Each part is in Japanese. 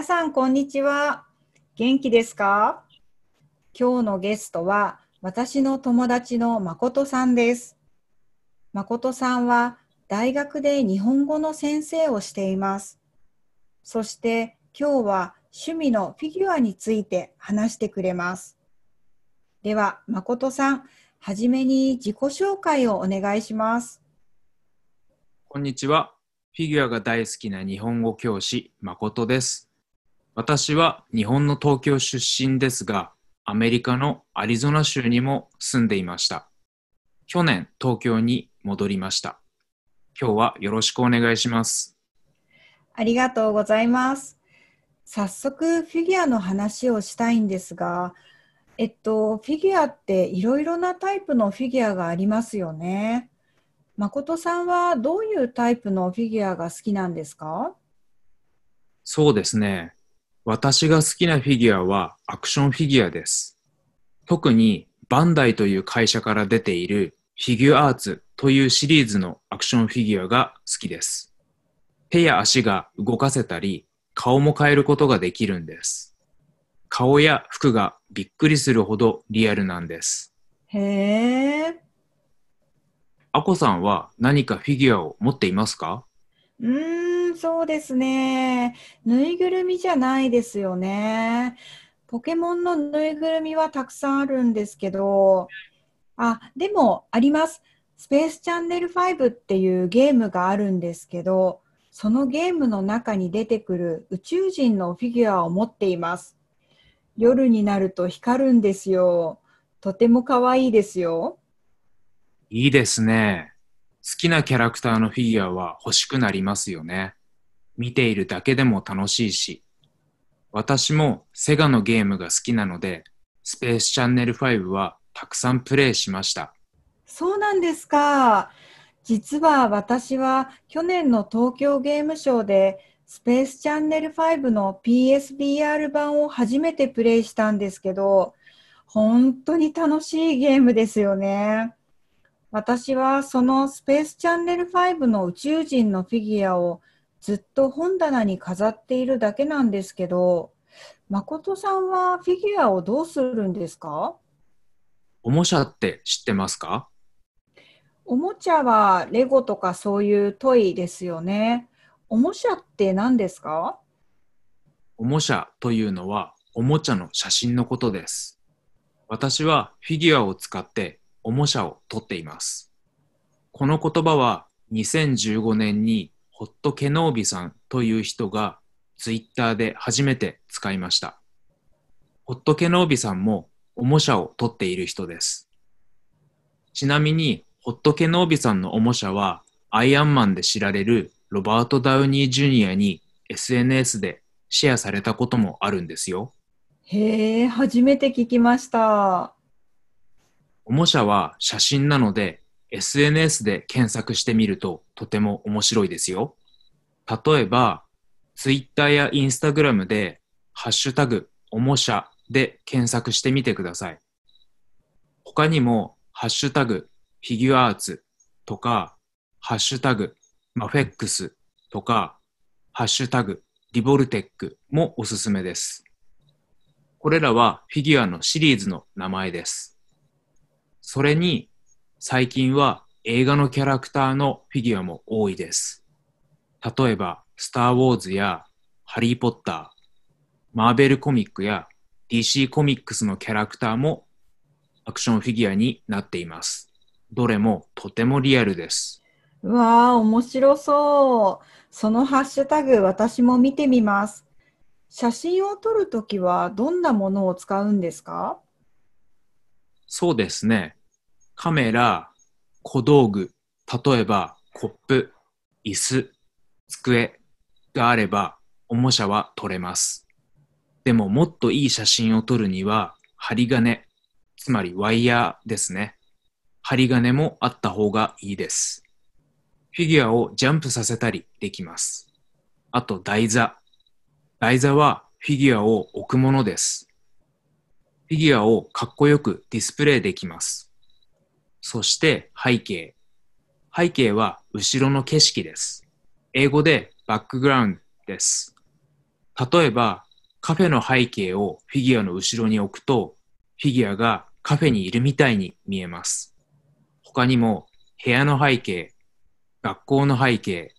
皆さん、こんにちは。元気ですか？今日のゲストは、私の友達の誠さんです。誠さんは、大学で日本語の先生をしています。そして、今日は趣味のフィギュアについて話してくれます。では、誠さん、はじめに自己紹介をお願いします。こんにちは。フィギュアが大好きな日本語教師、誠です。私は日本の東京出身ですが、アメリカのアリゾナ州にも住んでいました。去年、東京に戻りました。今日はよろしくお願いします。ありがとうございます。早速、フィギュアの話をしたいんですが、えっと、フィギュアっていろいろなタイプのフィギュアがありますよね。誠さんはどういうタイプのフィギュアが好きなんですか？そうですね。私が好きなフィギュアはアクションフィギュアです。特にバンダイという会社から出ているフィギュアアーツというシリーズのアクションフィギュアが好きです。手や足が動かせたり、顔も変えることができるんです。顔や服がびっくりするほどリアルなんです。へえ。あこさんは何かフィギュアを持っていますか？うーん、そうですね。ぬいぐるみじゃないですよね。ポケモンのぬいぐるみはたくさんあるんですけど、あ、でもあります。スペースチャンネル5っていうゲームがあるんですけど、そのゲームの中に出てくる宇宙人のフィギュアを持っています。夜になると光るんですよ。とても可愛いですよ。いいですね。好きなキャラクターのフィギュアは欲しくなりますよね。見ているだけでも楽しいし。私もセガのゲームが好きなので、スペースチャンネル5はたくさんプレイしました。そうなんですか。実は私は去年の東京ゲームショウでスペースチャンネル5の PSBR 版を初めてプレイしたんですけど、本当に楽しいゲームですよね。私はそのスペースチャンネル5の宇宙人のフィギュアをずっと本棚に飾っているだけなんですけど、誠さんはフィギュアをどうするんですか？おもちゃって知ってますか？おもちゃはレゴとかそういうトイですよね。おもちゃって何ですか？おもちゃというのはおもちゃの写真のことです。私はフィギュアを使っておもちゃを撮っています。この言葉は2015年にホットケノービさんという人がツイッターで初めて使いました。ホットケノービさんもおもちゃを撮っている人です。ちなみに、ホットケノービさんのおもちゃはアイアンマンで知られるロバート・ダウニー・ジュニアに SNS でシェアされたこともあるんですよ。へえ、初めて聞きました。おもちゃは写真なので SNS で検索してみるととても面白いですよ。例えば、Twitter や Instagram でハッシュタグおもしゃで検索してみてください。他にもハッシュタグフィギュアーツとかハッシュタグマフェックスとか、ハッシュタグ、リボルテックもおすすめです。これらはフィギュアのシリーズの名前です。それに、最近は映画のキャラクターのフィギュアも多いです。例えば、スター・ウォーズやハリー・ポッター、マーベルコミックや DC コミックスのキャラクターもアクションフィギュアになっています。どれもとてもリアルです。うわあ、面白そう。そのハッシュタグ、私も見てみます。写真を撮るときはどんなものを使うんですか？そうですね。カメラ、小道具、例えばコップ、椅子、机があれば、おもちゃは撮れます。でももっといい写真を撮るには、針金、つまりワイヤーですね。針金もあった方がいいです。フィギュアをジャンプさせたりできます。あと台座。台座はフィギュアを置くものです。フィギュアをかっこよくディスプレイできます。そして背景。背景は後ろの景色です。英語でバックグラウンドです。例えば、カフェの背景をフィギュアの後ろに置くと、フィギュアがカフェにいるみたいに見えます。他にも、部屋の背景、学校の背景、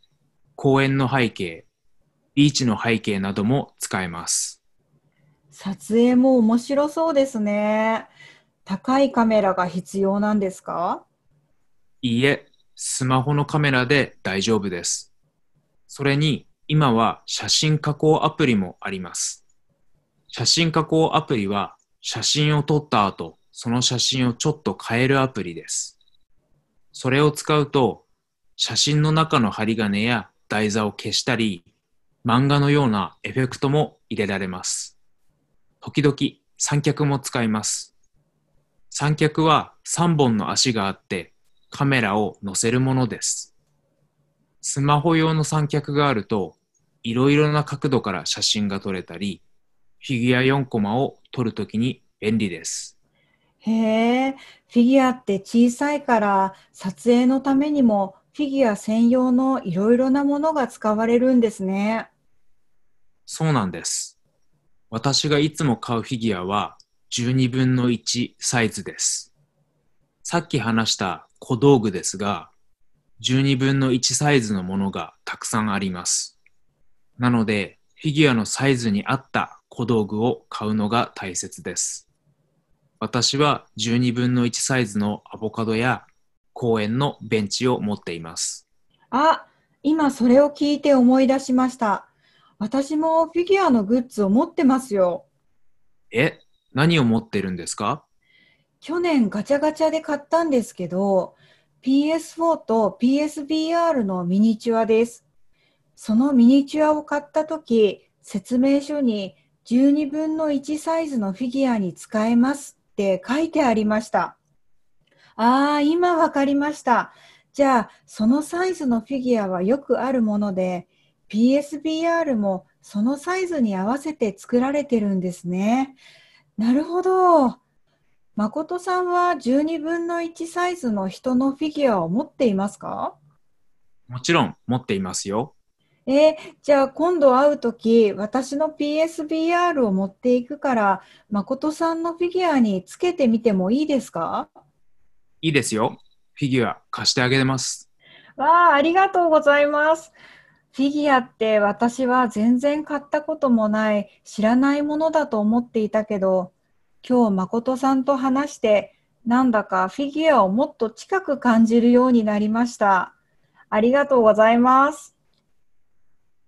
公園の背景、ビーチの背景なども使えます。撮影も面白そうですね。高いカメラが必要なんですか？いいえ、スマホのカメラで大丈夫です。それに、今は写真加工アプリもあります。写真加工アプリは、写真を撮った後、その写真をちょっと変えるアプリです。それを使うと、写真の中の針金や台座を消したり、漫画のようなエフェクトも入れられます。時々三脚も使います。三脚は3本の足があってカメラを載せるものです。スマホ用の三脚があるといろいろな角度から写真が撮れたり、フィギュア4コマを撮るときに便利です。へえ、フィギュアって小さいから撮影のためにもフィギュア専用のいろいろなものが使われるんですね。そうなんです。私がいつも買うフィギュアは12分の1サイズです。さっき話した小道具ですが、12分の1サイズのものがたくさんあります。なので、フィギュアのサイズに合った小道具を買うのが大切です。私は12分の1サイズのアボカドや公園のベンチを持っています。あ、今それを聞いて思い出しました。私もフィギュアのグッズを持ってますよ。え、何を持ってるんですか？去年ガチャガチャで買ったんですけど、PS4 と PSVR のミニチュアです。そのミニチュアを買ったとき、説明書に12分の1サイズのフィギュアに使えますって書いてありました。ああ、今わかりました。じゃあ、そのサイズのフィギュアはよくあるもので、PSBR もそのサイズに合わせて作られてるんですね。なるほど。誠さんは12分の1サイズの人のフィギュアを持っていますか？もちろん持っていますよ。えー、じゃあ今度会うとき、私の PSBR を持っていくから、誠さんのフィギュアにつけてみてもいいですか？いいですよ。フィギュア貸してあげます。わあ、ありがとうございます。フィギュアって私は全然買ったこともない知らないものだと思っていたけど、今日誠さんと話してなんだかフィギュアをもっと近く感じるようになりました。ありがとうございます。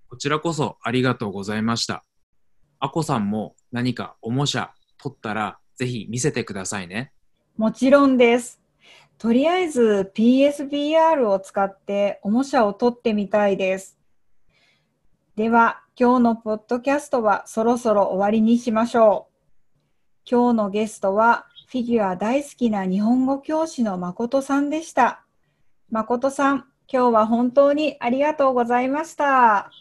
こちらこそありがとうございました。あこさんも何かおもちゃ取ったらぜひ見せてくださいね。もちろんです。とりあえず PSBR を使っておもちゃを取ってみたいです。では、今日のポッドキャストはそろそろ終わりにしましょう。今日のゲストは、フィギュア大好きな日本語教師の誠さんでした。誠さん、今日は本当にありがとうございました。